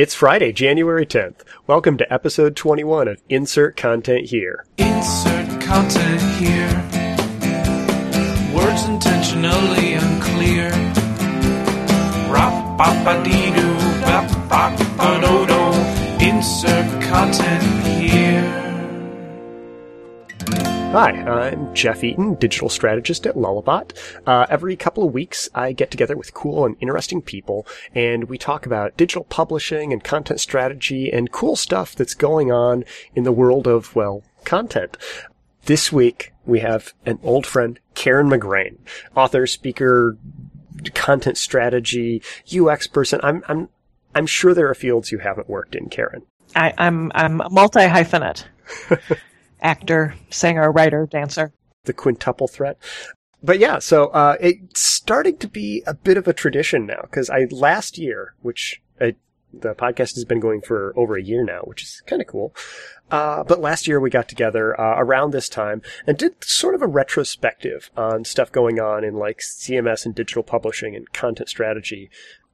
It's Friday, January 10th. Welcome to episode 21 of Insert Content Here. Insert content here. Words intentionally unclear. Rop bop a dee doo. Insert content here. Hi, I'm Jeff Eaton, digital strategist at Lullabot. Uh, every couple of weeks, I get together with cool and interesting people, and we talk about digital publishing and content strategy and cool stuff that's going on in the world of, well, content. This week, we have an old friend, Karen McGrane, author, speaker, content strategy, UX person. I'm, I'm, I'm sure there are fields you haven't worked in, Karen. I, I'm I'm multi hyphenate. Actor, singer, writer, dancer. the quintuple threat. But yeah, so uh, it's starting to be a bit of a tradition now because I last year, which I, the podcast has been going for over a year now, which is kind of cool. Uh, but last year we got together uh, around this time and did sort of a retrospective on stuff going on in like CMS and digital publishing and content strategy.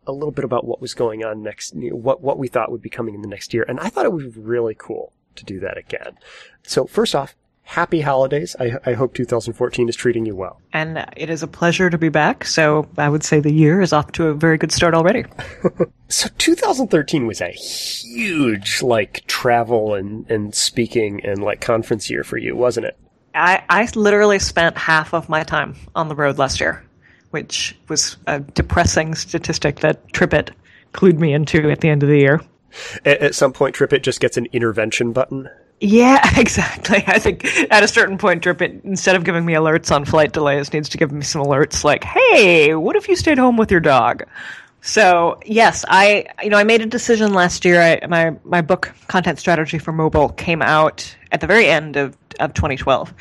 A little bit about what was going on next, what what we thought would be coming in the next year, and I thought it be really cool to do that again. So first off, happy holidays. I, I hope 2014 is treating you well. And it is a pleasure to be back. So I would say the year is off to a very good start already. So 2013 was a huge like travel and, and speaking and like conference year for you, wasn't it? I, I literally spent half of my time on the road last year, which was a depressing statistic that TripIt clued me into at the end of the year. At, at some point, TripIt just gets an intervention button. Yeah, exactly. I think at a certain point, TripIt, instead of giving me alerts on flight delays, needs to give me some alerts like, hey, what if you stayed home with your dog? So yes, I you know I made a decision last year. I, my my book Content Strategy for Mobile came out at the very end of of 2012,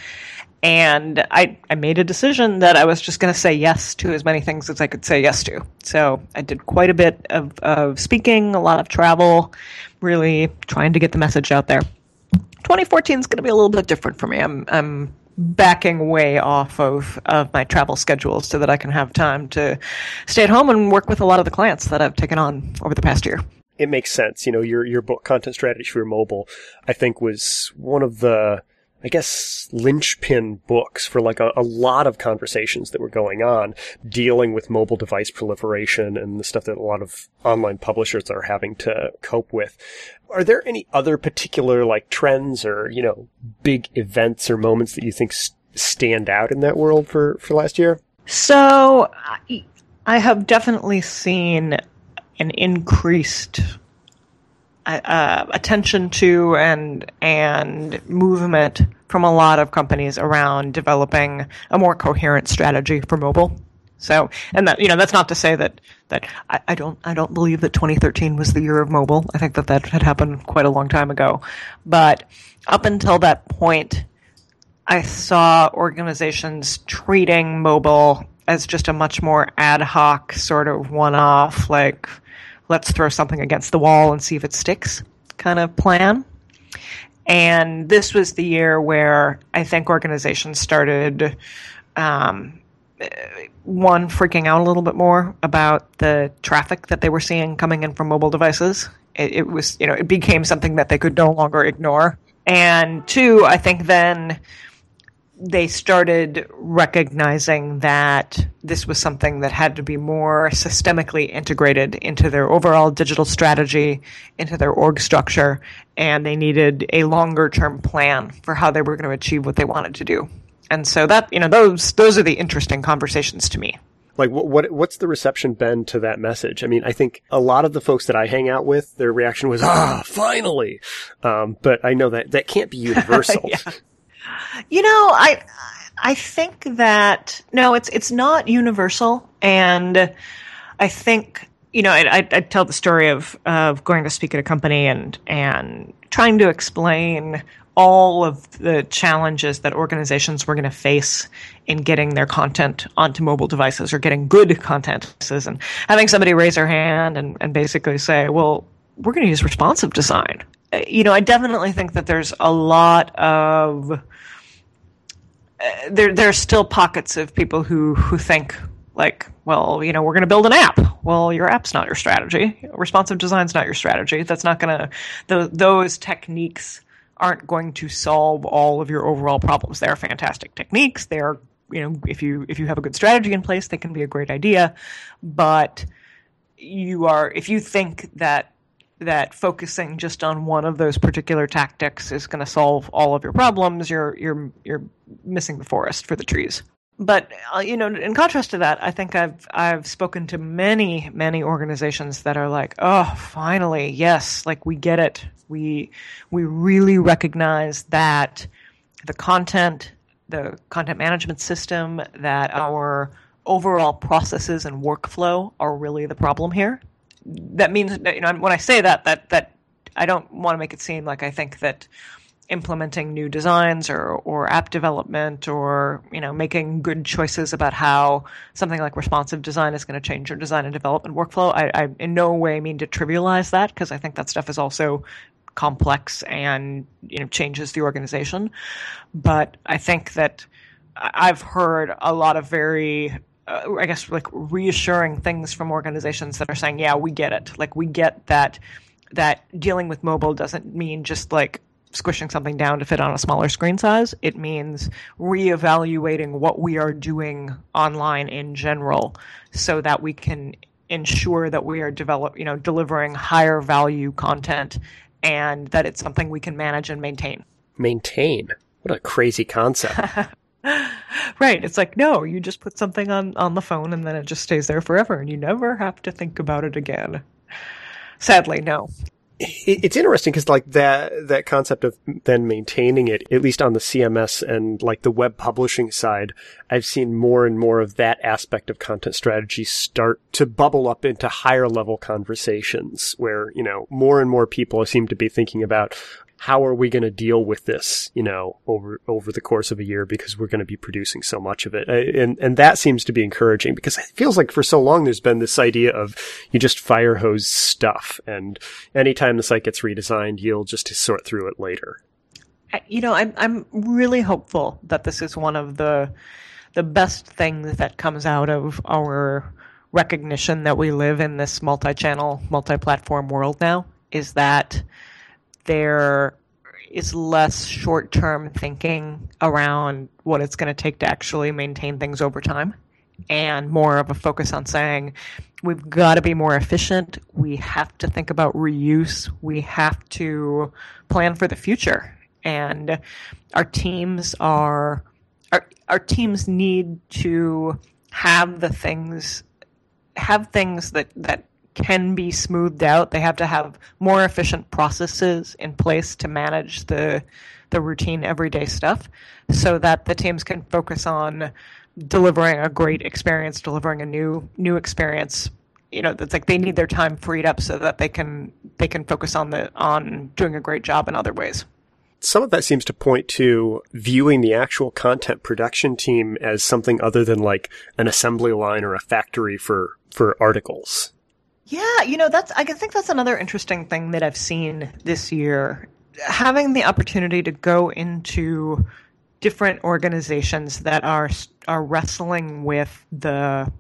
and I I made a decision that I was just going to say yes to as many things as I could say yes to. So I did quite a bit of of speaking, a lot of travel, really trying to get the message out there. 2014 is going to be a little bit different for me. I'm I'm backing way off of of my travel schedule so that I can have time to stay at home and work with a lot of the clients that I've taken on over the past year. It makes sense. You know, your your book content strategy for mobile, I think, was one of the I guess linchpin books for like a, a lot of conversations that were going on dealing with mobile device proliferation and the stuff that a lot of online publishers are having to cope with. Are there any other particular like trends or, you know, big events or moments that you think s- stand out in that world for, for last year? So I have definitely seen an increased uh, attention to and and movement from a lot of companies around developing a more coherent strategy for mobile. So, and that you know, that's not to say that that I, I don't I don't believe that 2013 was the year of mobile. I think that that had happened quite a long time ago, but up until that point, I saw organizations treating mobile as just a much more ad hoc sort of one off, like let's throw something against the wall and see if it sticks kind of plan. And this was the year where I think organizations started, um, one, freaking out a little bit more about the traffic that they were seeing coming in from mobile devices. It, it was, you know, it became something that they could no longer ignore. And two, I think then they started recognizing that this was something that had to be more systemically integrated into their overall digital strategy, into their org structure, and they needed a longer term plan for how they were going to achieve what they wanted to do. And so that, you know, those those are the interesting conversations to me. Like, what, what what's the reception been to that message? I mean, I think a lot of the folks that I hang out with, their reaction was, "Ah, finally!" Um, but I know that that can't be universal. Yeah. You know, I I think that no, it's it's not universal, and I think you know I, I, I tell the story of of going to speak at a company and and trying to explain all of the challenges that organizations were going to face in getting their content onto mobile devices or getting good content and having somebody raise their hand and, and basically say, well, we're going to use responsive design. You know, I definitely think that there's a lot of uh, there there are still pockets of people who who think Like, well, you know, we're going to build an app. Well, your app's not your strategy. Responsive design's not your strategy. That's not going to, those techniques aren't going to solve all of your overall problems. They're fantastic techniques. They're, you know, if you, if you have a good strategy in place, they can be a great idea. But you are, if you think that that focusing just on one of those particular tactics is going to solve all of your problems, you're you're you're missing the forest for the trees. But uh, you know, in contrast to that, I think I've I've spoken to many many organizations that are like, oh, finally, yes, like we get it. We we really recognize that the content, the content management system, that our overall processes and workflow are really the problem here that means that, you know when I say that that that I don't want to make it seem like I think that implementing new designs or or app development or you know making good choices about how something like responsive design is going to change your design and development workflow. I, I in no way mean to trivialize that because I think that stuff is also complex and you know changes the organization. But I think that I've heard a lot of very uh, I guess like reassuring things from organizations that are saying, yeah, we get it. Like we get that that dealing with mobile doesn't mean just like squishing something down to fit on a smaller screen size. It means reevaluating what we are doing online in general so that we can ensure that we are develop, you know, delivering higher value content and that it's something we can manage and maintain. Maintain. What a crazy concept. right. It's like, no, you just put something on, on the phone and then it just stays there forever and you never have to think about it again. Sadly, no. It's interesting because like that, that concept of then maintaining it, at least on the CMS and like the web publishing side, I've seen more and more of that aspect of content strategy start to bubble up into higher level conversations where, you know, more and more people seem to be thinking about, how are we going to deal with this, you know, over over the course of a year because we're going to be producing so much of it, and and that seems to be encouraging because it feels like for so long there's been this idea of you just fire hose stuff, and anytime the site gets redesigned, you'll just sort through it later. You know, I'm I'm really hopeful that this is one of the the best things that comes out of our recognition that we live in this multi-channel, multi-platform world now. Is that there is less short term thinking around what it's going to take to actually maintain things over time and more of a focus on saying we've got to be more efficient. We have to think about reuse. We have to plan for the future. And our teams are, our, our teams need to have the things, have things that, that can be smoothed out. They have to have more efficient processes in place to manage the the routine everyday stuff so that the teams can focus on delivering a great experience, delivering a new new experience. You know, it's like they need their time freed up so that they can they can focus on the on doing a great job in other ways. Some of that seems to point to viewing the actual content production team as something other than like an assembly line or a factory for for articles. Yeah, you know, that's I think that's another interesting thing that I've seen this year. Having the opportunity to go into different organizations that are are wrestling with the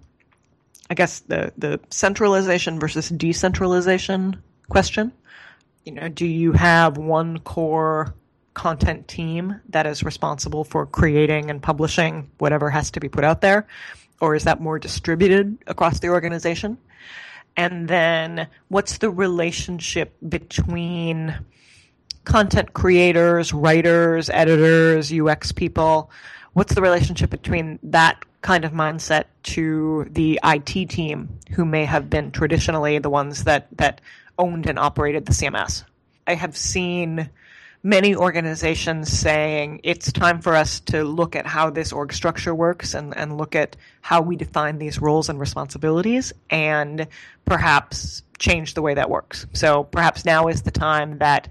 I guess the the centralization versus decentralization question. You know, do you have one core content team that is responsible for creating and publishing whatever has to be put out there or is that more distributed across the organization? And then what's the relationship between content creators, writers, editors, UX people? What's the relationship between that kind of mindset to the IT team who may have been traditionally the ones that, that owned and operated the CMS? I have seen many organizations saying it's time for us to look at how this org structure works and, and look at how we define these roles and responsibilities and perhaps change the way that works. So perhaps now is the time that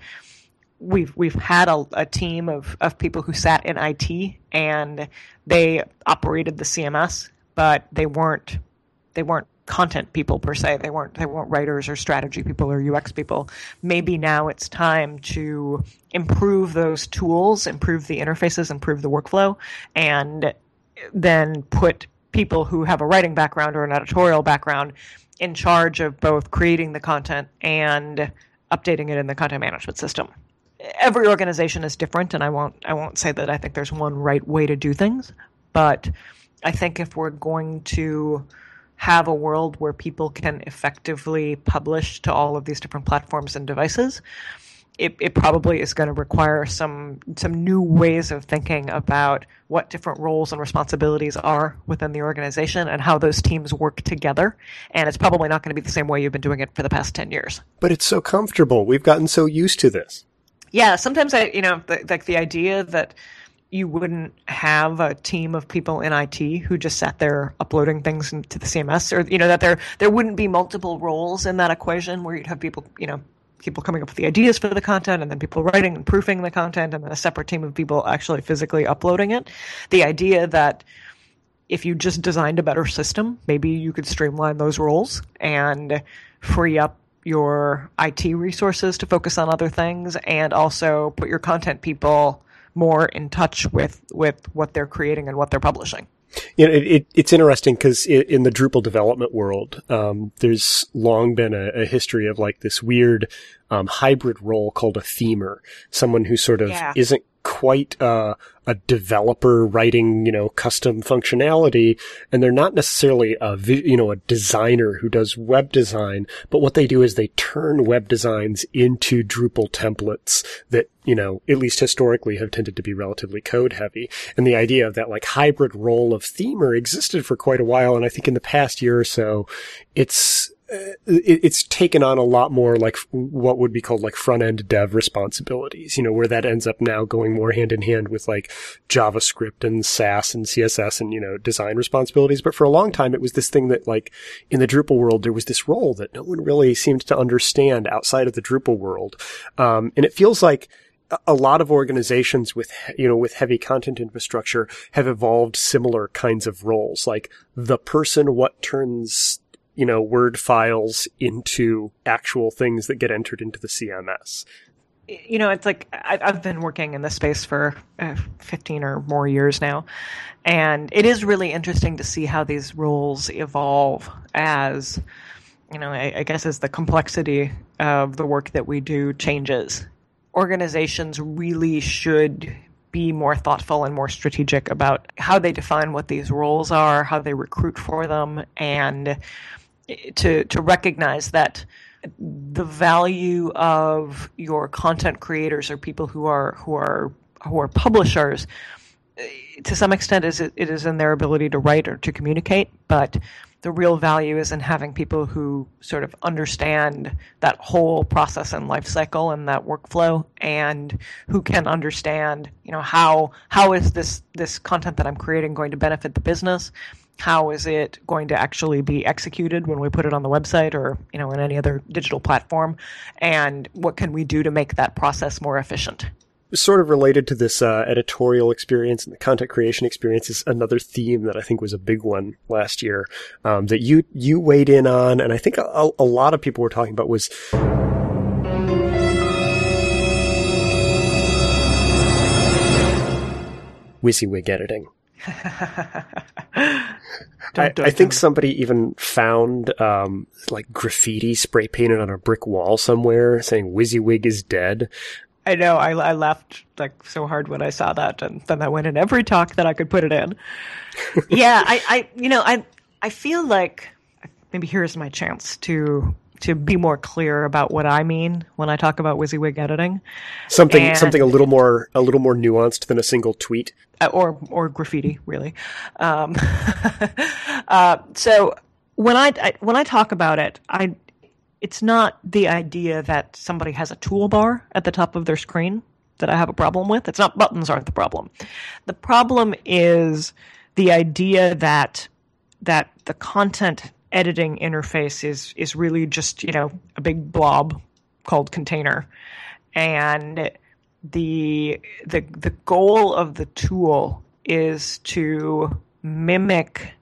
we've we've had a, a team of, of people who sat in IT and they operated the CMS, but they weren't they weren't content people per se. They weren't they weren't writers or strategy people or UX people. Maybe now it's time to improve those tools, improve the interfaces, improve the workflow, and then put people who have a writing background or an editorial background in charge of both creating the content and updating it in the content management system. Every organization is different, and I won't I won't say that I think there's one right way to do things, but I think if we're going to have a world where people can effectively publish to all of these different platforms and devices, it, it probably is going to require some some new ways of thinking about what different roles and responsibilities are within the organization and how those teams work together. And it's probably not going to be the same way you've been doing it for the past ten years. But it's so comfortable. We've gotten so used to this. Yeah, sometimes I, you know, the, like the idea that you wouldn't have a team of people in IT who just sat there uploading things into the CMS, or you know that there there wouldn't be multiple roles in that equation where you'd have people, you know, people coming up with the ideas for the content and then people writing and proofing the content and then a separate team of people actually physically uploading it. The idea that if you just designed a better system, maybe you could streamline those roles and free up your IT resources to focus on other things and also put your content people more in touch with, with what they're creating and what they're publishing. You know, it, it, it's interesting because in the Drupal development world, um, there's long been a, a, history of like this weird um, hybrid role called a themer, someone who sort of Yeah. isn't quite uh, a developer writing, you know, custom functionality, and they're not necessarily a you know a designer who does web design, but what they do is they turn web designs into Drupal templates that you know at least historically have tended to be relatively code heavy, and the idea of that like hybrid role of themer existed for quite a while, and I think in the past year or so, it's it, it's taken on a lot more like what would be called like front end dev responsibilities, you know, where that ends up now going more hand in hand with like JavaScript and Sass and CSS and, you know, design responsibilities. But for a long time, it was this thing that like in the Drupal world, there was this role that no one really seemed to understand outside of the Drupal world. Um, and it feels like, a lot of organizations with, you know, with heavy content infrastructure have evolved similar kinds of roles, like the person what turns you know, Word files into actual things that get entered into the CMS. you know, it's like I've been working in this space for uh, 15 or more years now. And it is really interesting to see how these roles evolve as, you know, I guess as the complexity of the work that we do changes. Organizations really should be more thoughtful and more strategic about how they define what these roles are, how they recruit for them, and to to recognize that the value of your content creators or people who are who are who are publishers eh, to some extent is it, it is in their ability to write or to communicate but the real value is in having people who sort of understand that whole process and life cycle and that workflow and who can understand you know how how is this this content that I'm creating going to benefit the business how is it going to actually be executed when we put it on the website or you know in any other digital platform and what can we do to make that process more efficient Sort of related to this uh, editorial experience and the content creation experience is another theme that I think was a big one last year um, that you you weighed in on, and I think a, a lot of people were talking about was WYSIWYG editing. I, I think somebody even found um, like graffiti spray painted on a brick wall somewhere saying WYSIWYG is dead. I know I, I laughed like so hard when I saw that, and then I went in every talk that I could put it in. yeah, I, I, you know, I, I feel like maybe here's my chance to to be more clear about what I mean when I talk about WYSIWYG editing, Something And- something a little more a little more nuanced than a single tweet. uh, or or graffiti, really. Um, uh, so when I, I when I talk about it, I it's not the idea that somebody has a toolbar at the top of their screen that I have a problem with. It's not buttons aren't the problem. The problem is the idea that that the content editing interface is is really just, you know, a big blob called container. And the the the goal of the tool is to mimic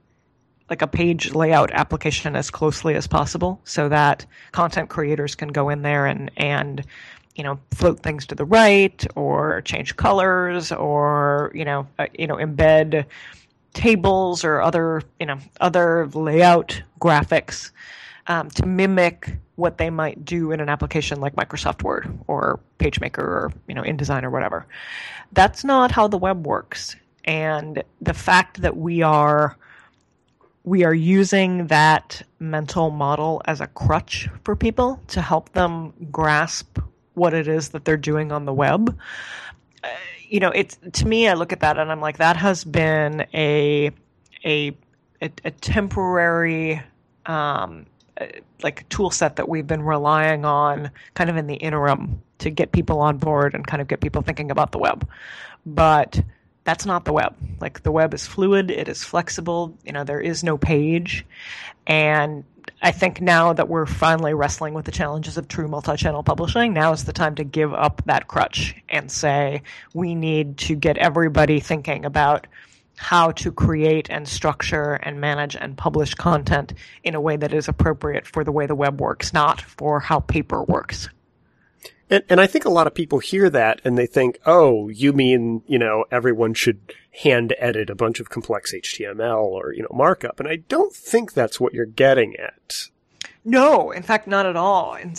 like a page layout application as closely as possible so that content creators can go in there and and you know float things to the right or change colors or you know uh, you know embed tables or other, you know, other layout graphics um, to mimic what they might do in an application like Microsoft Word or PageMaker or you know InDesign or whatever. That's not how the web works. And the fact that we are we are using that mental model as a crutch for people to help them grasp what it is that they're doing on the web. You know, it's to me, I look at that and I'm like, that has been a a a, a temporary um, uh, like tool set that we've been relying on kind of in the interim to get people on board and kind of get people thinking about the web. But that's not the web. Like the web is fluid, it is flexible, you know, there is no page. And I think now that we're finally wrestling with the challenges of true multi-channel publishing, now is the time to give up that crutch and say we need to get everybody thinking about how to create and structure and manage and publish content in a way that is appropriate for the way the web works, not for how paper works. And, and I think a lot of people hear that and they think, oh, you mean, you know, everyone should hand edit a bunch of complex HTML or, you know, markup. And I don't think that's what you're getting at. No, in fact, not at all. In,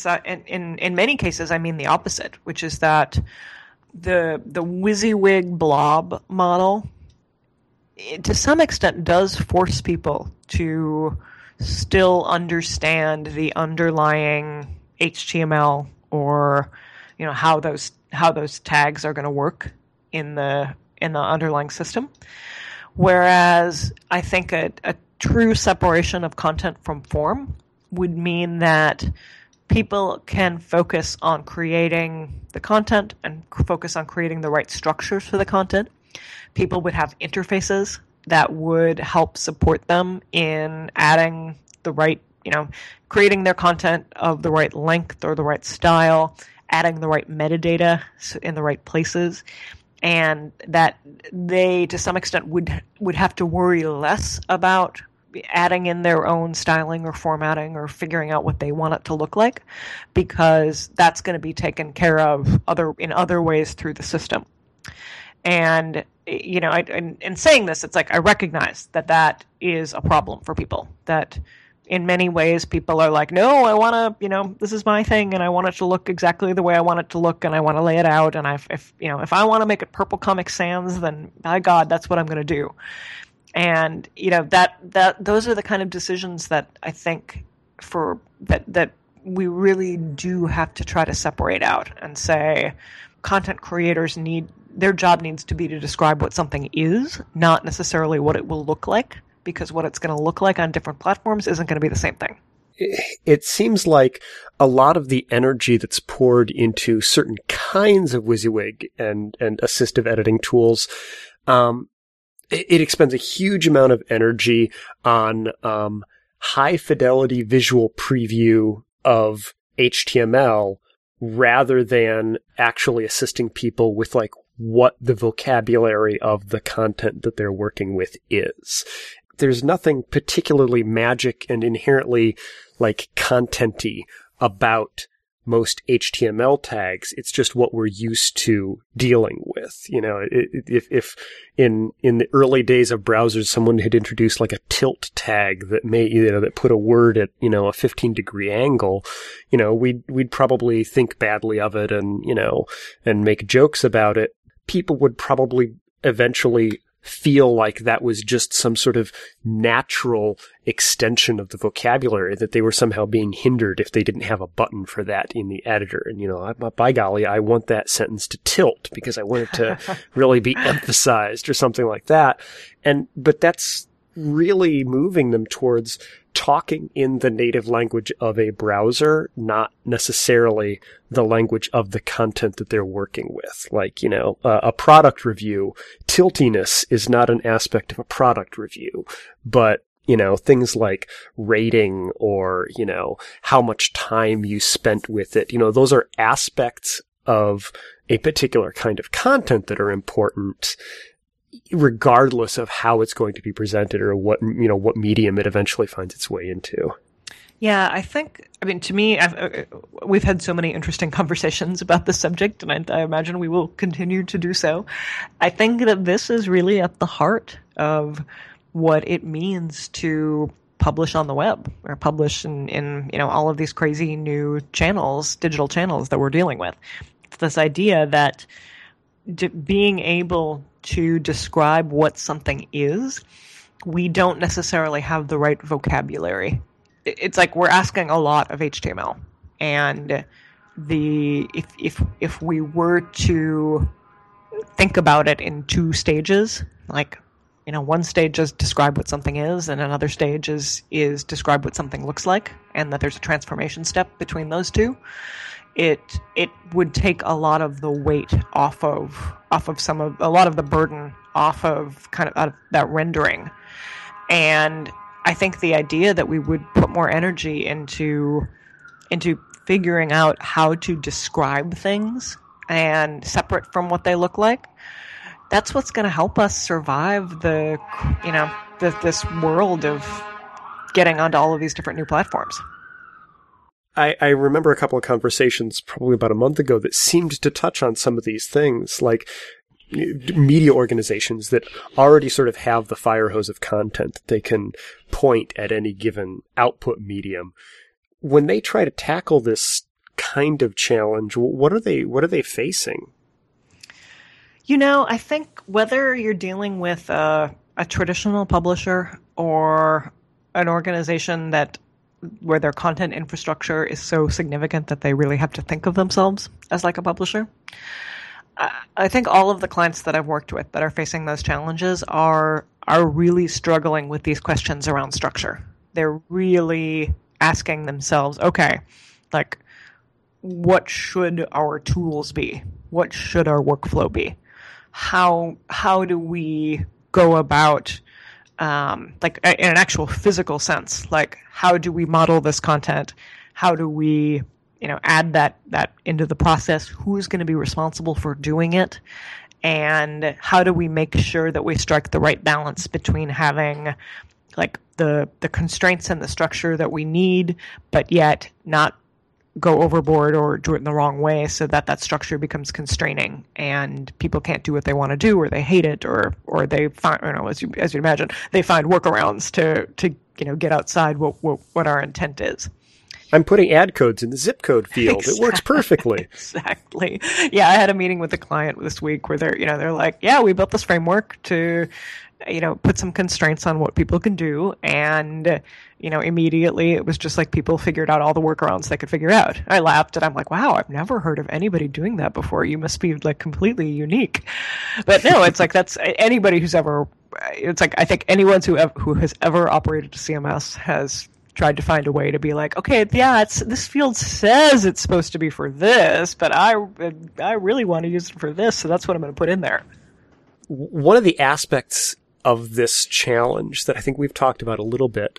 in, in many cases, I mean the opposite, which is that the, the WYSIWYG blob model it, to some extent does force people to still understand the underlying HTML or you know how those how those tags are going to work in the in the underlying system. Whereas I think a, a true separation of content from form would mean that people can focus on creating the content and focus on creating the right structures for the content people would have interfaces that would help support them in adding the right, you know, creating their content of the right length or the right style, adding the right metadata in the right places, and that they, to some extent, would would have to worry less about adding in their own styling or formatting or figuring out what they want it to look like because that's going to be taken care of other in other ways through the system and you know, I, in, in saying this, it's like I recognize that that is a problem for people. That in many ways, people are like, no, I want to, you know, this is my thing, and I want it to look exactly the way I want it to look, and I want to lay it out. And I, if you know, if I want to make it purple Comic Sans, then by God, that's what I'm going to do. And you know that that those are the kind of decisions that I think for that that we really do have to try to separate out and say content creators need their job needs to be to describe what something is, not necessarily what it will look like, because what it's going to look like on different platforms isn't going to be the same thing. It seems like a lot of the energy that's poured into certain kinds of WYSIWYG and, and assistive editing tools, um, it, it, expends a huge amount of energy on, um, high fidelity visual preview of HTML rather than actually assisting people with like what the vocabulary of the content that they're working with is. There's nothing particularly magic and inherently like contenty about most HTML tags. It's just what we're used to dealing with. You know, if, if in, in the early days of browsers, someone had introduced like a tilt tag that may, you know, that put a word at, you know, a 15 degree angle, you know, we'd, we'd probably think badly of it and, you know, and make jokes about it people would probably eventually feel like that was just some sort of natural extension of the vocabulary that they were somehow being hindered if they didn't have a button for that in the editor. And, you know, by golly, I want that sentence to tilt because I want it to really be emphasized or something like that. And, but that's really moving them towards talking in the native language of a browser, not necessarily the language of the content that they're working with. Like, you know, a product review, tiltiness is not an aspect of a product review, but you know, things like rating or, you know, how much time you spent with it. You know, those are aspects of a particular kind of content that are important regardless of how it's going to be presented or what you know what medium it eventually finds its way into. Yeah, I think. I mean, to me, I've, uh, we've had so many interesting conversations about this subject, and I, I, imagine we will continue to do so. I think that this is really at the heart of what it means to publish on the web or publish in, in you know all of these crazy new channels, digital channels that we're dealing with. It's this idea that being able to describe what something is, we don't necessarily have the right vocabulary it's like we're asking a lot of HTML, and the if if if we were to think about it in two stages, like you know, one stage is describe what something is, and another stage is is describe what something looks like, and that there's a transformation step between those two. It it would take a lot of the weight off of off of some of a lot of the burden off of kind of, of that rendering, and I think the idea that we would put more energy into into figuring out how to describe things and separate from what they look like that's what's going to help us survive the you know the, this world of getting onto all of these different new platforms I, I remember a couple of conversations probably about a month ago that seemed to touch on some of these things like media organizations that already sort of have the fire hose of content that they can point at any given output medium. When they try to tackle this kind of challenge, what are they what are they facing? You know, I think whether you're dealing with a, a traditional publisher or an organization that where their content infrastructure is so significant that they really have to think of themselves as like a publisher. I think all of the clients that I've worked with that are facing those challenges are are really struggling with these questions around structure. They're really asking themselves, okay, like what should our tools be? What should our workflow be? How how do we go about um, like in an actual physical sense? Like how do we model this content? How do we you know add that that into the process who's going to be responsible for doing it and how do we make sure that we strike the right balance between having like the the constraints and the structure that we need but yet not go overboard or do it in the wrong way so that that structure becomes constraining and people can't do what they want to do or they hate it or or they find you know as you as you imagine they find workarounds to to you know get outside what what, what our intent is I'm putting ad codes in the zip code field. Exactly. It works perfectly. exactly. Yeah, I had a meeting with a client this week where they're, you know, they're like, yeah, we built this framework to, you know, put some constraints on what people can do. And, you know, immediately it was just like people figured out all the workarounds they could figure out. I laughed and I'm like, wow, I've never heard of anybody doing that before. You must be like completely unique. But no, it's like that's anybody who's ever, it's like I think anyone who, who has ever operated a CMS has tried to find a way to be like, okay, yeah, it's this field says it's supposed to be for this, but I I really want to use it for this, so that's what I'm going to put in there. One of the aspects of this challenge that I think we've talked about a little bit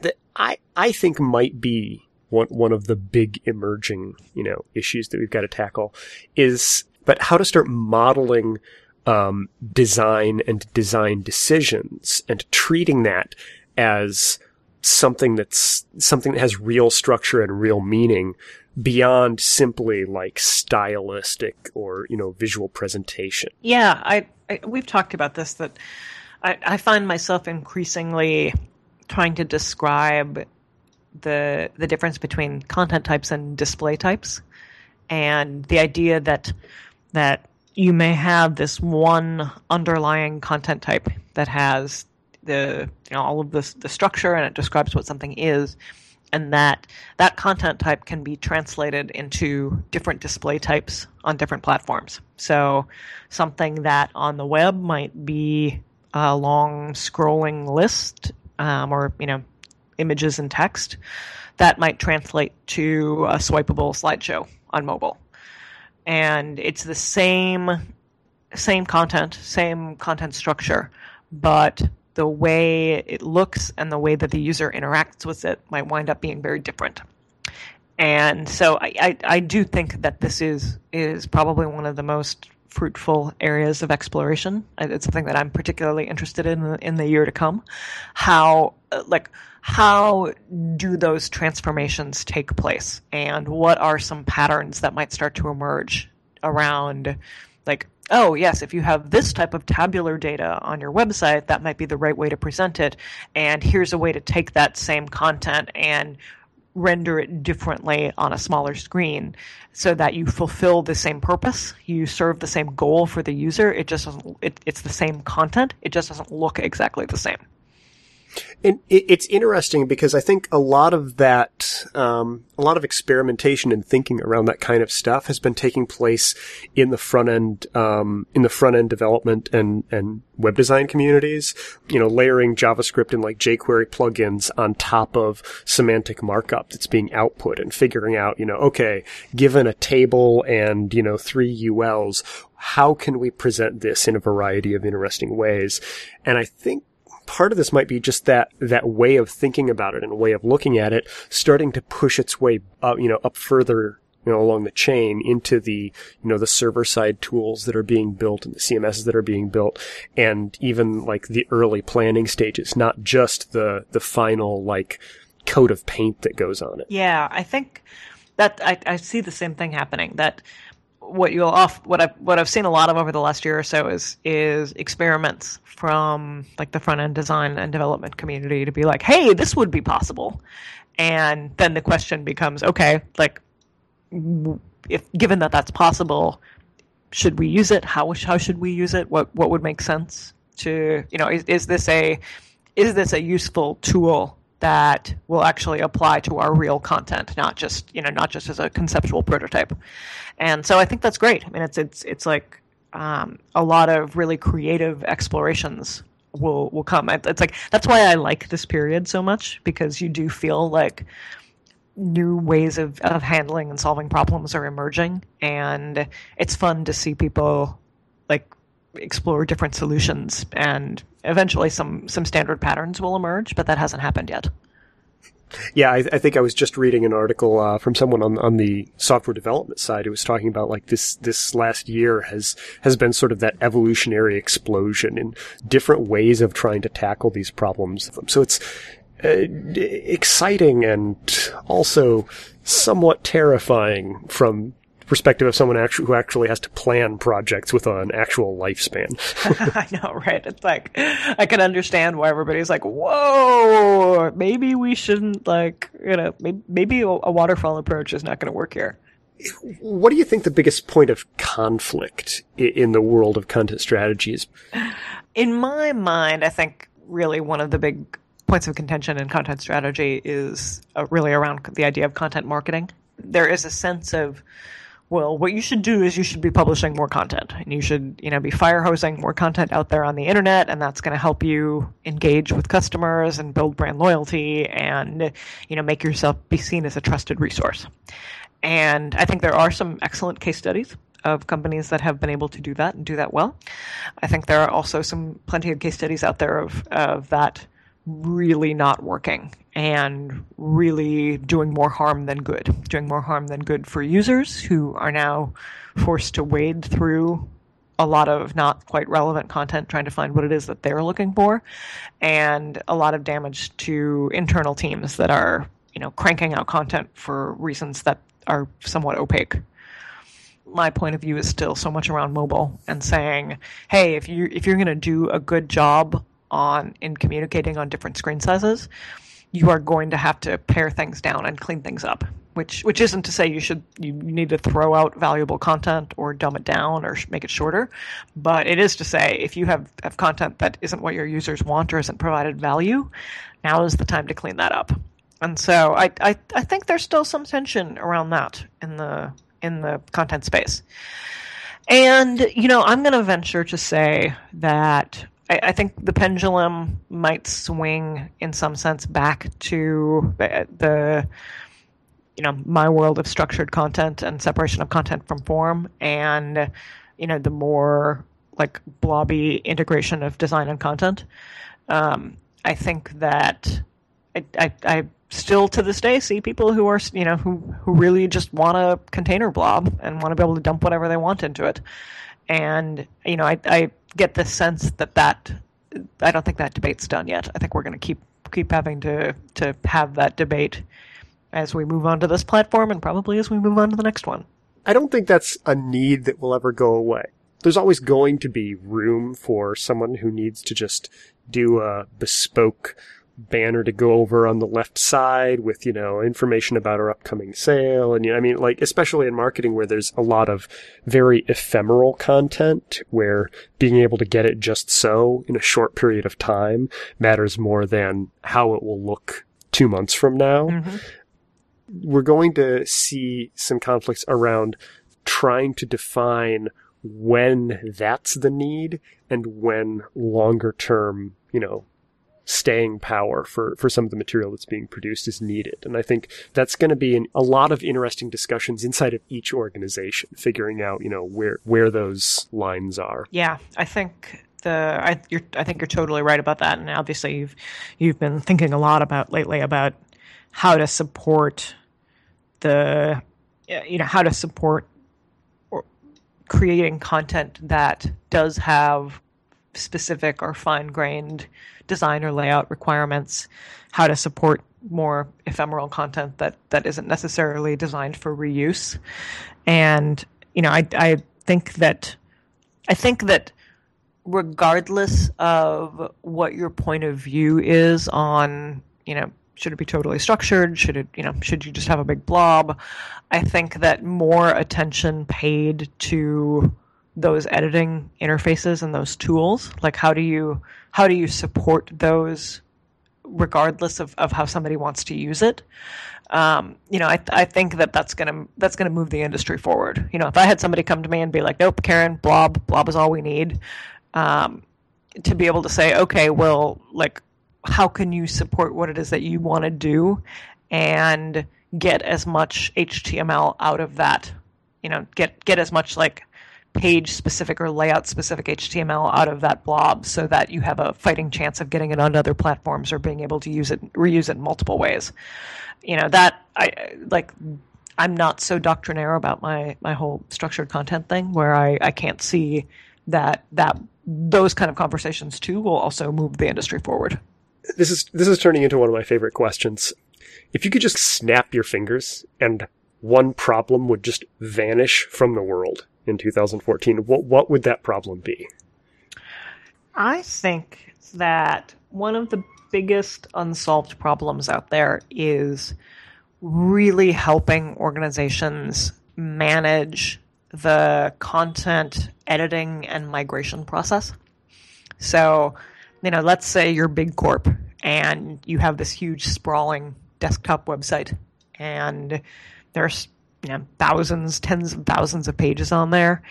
that I I think might be one one of the big emerging, you know, issues that we've got to tackle is but how to start modeling um, design and design decisions and treating that as something that's something that has real structure and real meaning beyond simply like stylistic or you know visual presentation. Yeah, I, I we've talked about this that I, I find myself increasingly trying to describe the the difference between content types and display types, and the idea that that you may have this one underlying content type that has the you know all of this the structure and it describes what something is and that that content type can be translated into different display types on different platforms. So something that on the web might be a long scrolling list um, or you know images and text that might translate to a swipeable slideshow on mobile. And it's the same same content same content structure but the way it looks and the way that the user interacts with it might wind up being very different. And so I, I, I, do think that this is is probably one of the most fruitful areas of exploration. It's something that I'm particularly interested in in the year to come. How, like, how do those transformations take place, and what are some patterns that might start to emerge around, like, oh yes, if you have this type of tabular data on your website, that might be the right way to present it, and here's a way to take that same content and render it differently on a smaller screen so that you fulfill the same purpose you serve the same goal for the user. It just doesn't it, it's the same content. It just doesn't look exactly the same and it's interesting because I think a lot of that, um, a lot of experimentation and thinking around that kind of stuff has been taking place in the front end, um, in the front end development and, and web design communities. You know, layering JavaScript and like jQuery plugins on top of semantic markup that's being output and figuring out, you know, okay, given a table and, you know, three ULs, how can we present this in a variety of interesting ways? And I think part of this might be just that that way of thinking about it and way of looking at it starting to push its way up, you know, up further you know, along the chain into the, you know, the server side tools that are being built and the CMSs that are being built and even like the early planning stages, not just the, the final like coat of paint that goes on it. Yeah. I think that I, I see the same thing happening that what you'll off what I've what I've seen a lot of over the last year or so is is experiments from like the front end design and development community to be like, hey, this would be possible, and then the question becomes, okay, like if given that that's possible, should we use it? How how should we use it? What what would make sense to you know is, is this a is this a useful tool that will actually apply to our real content, not just you know not just as a conceptual prototype. And so I think that's great. I mean, it's it's it's like um, a lot of really creative explorations will will come. It's like that's why I like this period so much because you do feel like new ways of, of handling and solving problems are emerging and it's fun to see people like explore different solutions and eventually some some standard patterns will emerge but that hasn't happened yet yeah, I, I, think I was just reading an article uh, from someone on on the software development side who was talking about like this this last year has has been sort of that evolutionary explosion in different ways of trying to tackle these problems. So it's uh, exciting and also somewhat terrifying from perspective of someone actually, who actually has to plan projects with an actual lifespan. I know, right? It's like I can understand why everybody's like, "Whoa, maybe we shouldn't like, you know, maybe, maybe a waterfall approach is not going to work here." What do you think the biggest point of conflict in the world of content strategy is? In my mind, I think really one of the big points of contention in content strategy is uh, really around the idea of content marketing. There is a sense of well, what you should do is you should be publishing more content and you should, you know, be fire hosing more content out there on the internet and that's going to help you engage with customers and build brand loyalty and, you know, make yourself be seen as a trusted resource. And I think there are some excellent case studies of companies that have been able to do that and do that well. I think there are also some plenty of case studies out there of, of that really not working and really doing more harm than good. Doing more harm than good for users who are now forced to wade through a lot of not quite relevant content trying to find what it is that they're looking for and a lot of damage to internal teams that are you know cranking out content for reasons that are somewhat opaque my point of view is still so much around mobile and saying hey if you if you're going to do a good job on in communicating on different screen sizes, you are going to have to pare things down and clean things up. Which which isn't to say you should you need to throw out valuable content or dumb it down or make it shorter, but it is to say if you have have content that isn't what your users want or isn't provided value, now is the time to clean that up. And so I I, I think there's still some tension around that in the in the content space. And you know, I'm going to venture to say that I, I, think the pendulum might swing in some sense back to the, the, you know my world of structured content and separation of content from form and you know the more like blobby integration of design and content. Um, i think that I, I, I still to this day see people who are you know who who really just want a container blob and want to be able to dump whatever they want into it and you know, I, I get the sense that that I don't think that debate's done yet. I think we're going to keep keep having to to have that debate as we move on to this platform, and probably as we move on to the next one. I don't think that's a need that will ever go away. There's always going to be room for someone who needs to just do a bespoke banner to go over on the left side with, you know, information about our upcoming sale. And, you know, I mean, like, especially in marketing where there's a lot of very ephemeral content where being able to get it just so in a short period of time matters more than how it will look two months from now. Mm-hmm. We're going to see some conflicts around trying to define when that's the need and when longer term, you know, staying power for, for some of the material that's being produced is needed. And I think that's going to be a lot of interesting discussions inside of each organization, figuring out, you know, where, where those lines are. Yeah, I think the I you're I think you're totally right about that, and obviously you've you've been thinking a lot about lately about how to support the you know how to support or creating content that does have specific or fine grained design or layout requirements, how to support more ephemeral content that, that isn't necessarily designed for reuse. And, you know, I, I think that, I think that regardless of what your point of view is on, you know, should it be totally structured? Should it, you know, should you just have a big blob? I think that more attention paid to those editing interfaces and those tools, like how do you how do you support those regardless of, of how somebody wants to use it? Um, you know, I, I think that that's gonna that's gonna move the industry forward. You know, if I had somebody come to me and be like, "Nope, Karen, blob, blob is all we need," um, to be able to say, "Okay, well, like, how can you support what it is that you want to do, and get as much HTML out of that? You know, get get as much like page specific or layout specific HTML out of that blob so that you have a fighting chance of getting it on other platforms or being able to use it reuse it in multiple ways. You know, that I like I'm not so doctrinaire about my my whole structured content thing where I, I can't see that that those kind of conversations too will also move the industry forward. This is this is turning into one of my favorite questions. If you could just snap your fingers and one problem would just vanish from the world in 2014, what what would that problem be? I think that one of the biggest unsolved problems out there is really helping organizations manage the content editing and migration process. So, you know, let's say you're Big Corp and you have this huge sprawling desktop website and there's you know thousands, tens of thousands of pages on there,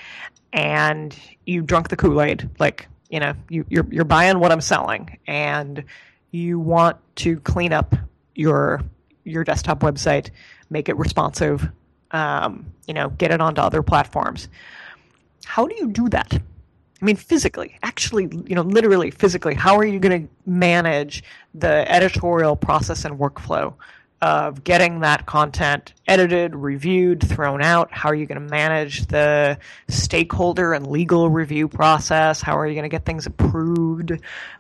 and you drunk the Kool Aid. Like you know, you, you're you're buying what I'm selling, and you want to clean up your your desktop website, make it responsive, um, you know, get it onto other platforms. How do you do that? I mean, physically, actually, you know, literally, physically, how are you going to manage the editorial process and workflow of getting that content edited, reviewed, thrown out? How are you going to manage the stakeholder and legal review process? How are you going to get things approved?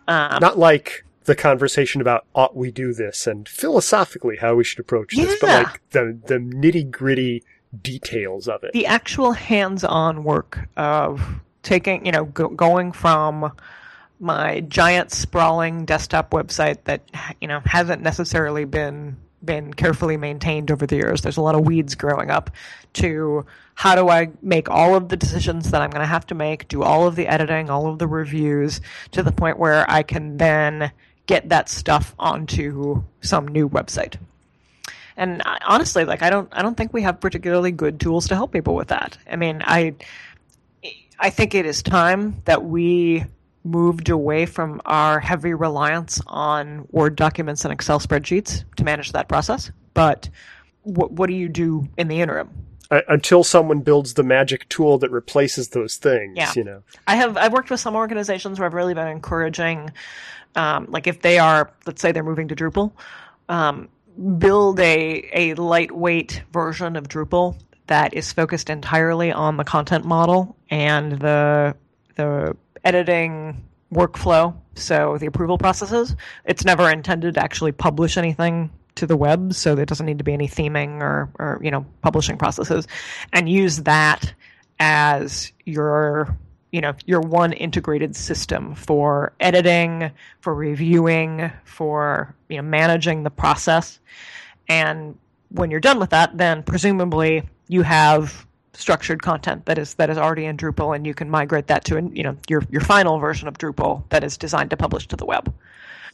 Um, Not like the conversation about ought we do this and philosophically how we should approach this, but like the the nitty gritty details of it. the actual hands-on work of taking, you know, go, going from my giant sprawling desktop website that you know hasn't necessarily been been carefully maintained over the years. There's a lot of weeds growing up. To how do I make all of the decisions that I'm going to have to make, do all of the editing, all of the reviews, to the point where I can then get that stuff onto some new website. And I- honestly, like I don't, I don't think we have particularly good tools to help people with that. I mean, I, I think it is time that we moved away from our heavy reliance on Word documents and Excel spreadsheets to manage that process. But what, what do you do in the interim? Uh, until someone builds the magic tool that replaces those things, Yeah. you know. I have I've worked with some organizations where I've really been encouraging, um, like if they are, let's say they're moving to Drupal, um, build a a lightweight version of Drupal that is focused entirely on the content model and the the editing workflow, so the approval processes. It's never intended to actually publish anything to the web, so there doesn't need to be any theming or, or you know publishing processes, and use that as your you know your one integrated system for editing, for reviewing, for you know managing the process, and when you're done with that, then presumably you have structured content that is that is already in Drupal, and you can migrate that to you know your your final version of Drupal that is designed to publish to the web.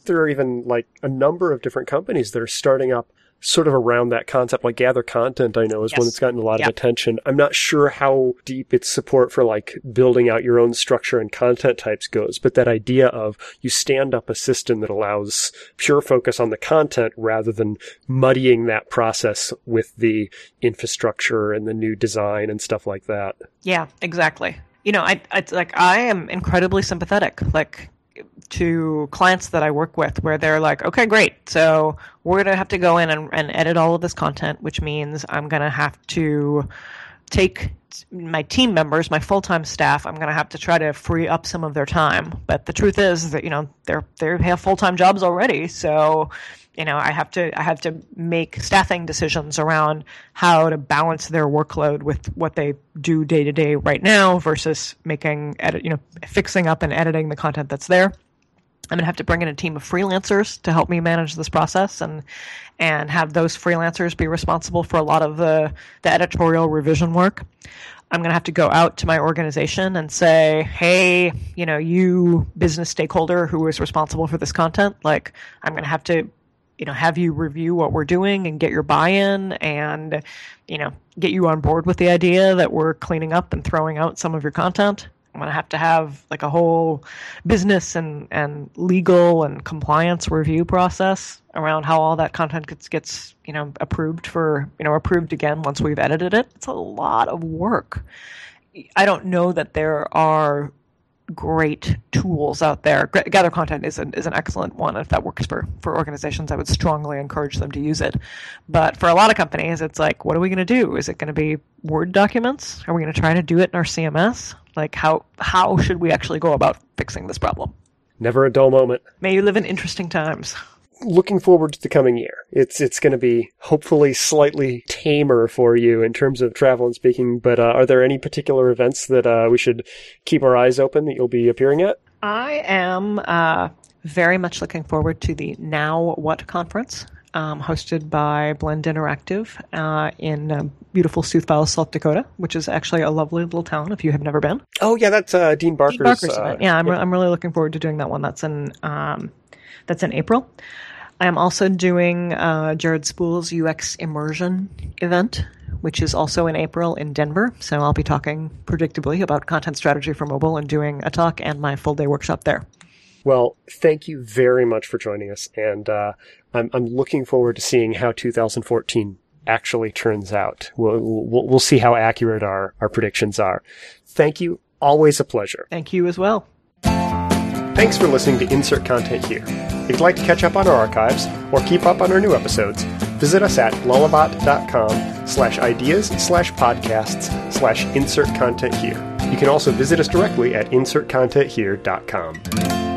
There are even like a number of different companies that are starting up sort of around that concept. Like Gather Content, I know is Yes. one that's gotten a lot Yep. of attention. I'm not sure how deep its support for like building out your own structure and content types goes, but that idea of you stand up a system that allows pure focus on the content rather than muddying that process with the infrastructure and the new design and stuff like that. Yeah, exactly. You know, I, I like I am incredibly sympathetic, like to clients that I work with, where they're like, okay, great, so we're gonna have to go in and, and edit all of this content, which means I'm gonna have to take my team members, my full time staff. I'm gonna have to try to free up some of their time. But the truth is that you know they're they have full time jobs already, so you know i have to i have to make staffing decisions around how to balance their workload with what they do day to day right now versus making edit you know fixing up and editing the content that's there. I'm going to have to bring in a team of freelancers to help me manage this process and and have those freelancers be responsible for a lot of the the editorial revision work. I'm going to have to go out to my organization and say, hey, you know, you business stakeholder who is responsible for this content, like, I'm going to have to, you know, have you review what we're doing and get your buy in and, you know, get you on board with the idea that we're cleaning up and throwing out some of your content. I'm going to have to have like a whole business and, and legal and compliance review process around how all that content gets, gets, you know, approved for, you know, approved again once we've edited it. It's a lot of work. I don't know that there are great tools out there. Gather Content is an, is an excellent one. If that works for, for organizations, I would strongly encourage them to use it. But for a lot of companies, it's like, what are we going to do? Is it going to be Word documents? Are we going to try to do it in our CMS? Like, how, how should we actually go about fixing this problem? Never a dull moment. May you live in interesting times. Looking forward to the coming year. It's it's going to be hopefully slightly tamer for you in terms of travel and speaking. But uh, are there any particular events that uh, we should keep our eyes open that you'll be appearing at? I am uh, very much looking forward to the Now What conference, um, hosted by Blend Interactive uh, in uh, beautiful Sioux Falls, South Dakota, which is actually a lovely little town if you have never been. Oh yeah, that's uh, Deane Barker's. Deane Barker's uh, event. Yeah, I'm, re- I'm really looking forward to doing that one. That's in um, that's in April. I am also doing uh, Jared Spool's UX immersion event, which is also in April in Denver. So I'll be talking predictably about content strategy for mobile and doing a talk and my full day workshop there. Well, thank you very much for joining us, and uh, I'm I'm looking forward to seeing how 2014 actually turns out. We'll we'll, we'll see how accurate our our predictions are. Thank you. Always a pleasure. Thank you as well. Thanks for listening to Insert Content Here. If you'd like to catch up on our archives or keep up on our new episodes, visit us at lullabot.com slash ideas slash podcasts slash insert content here. You can also visit us directly at insertcontenthere.com.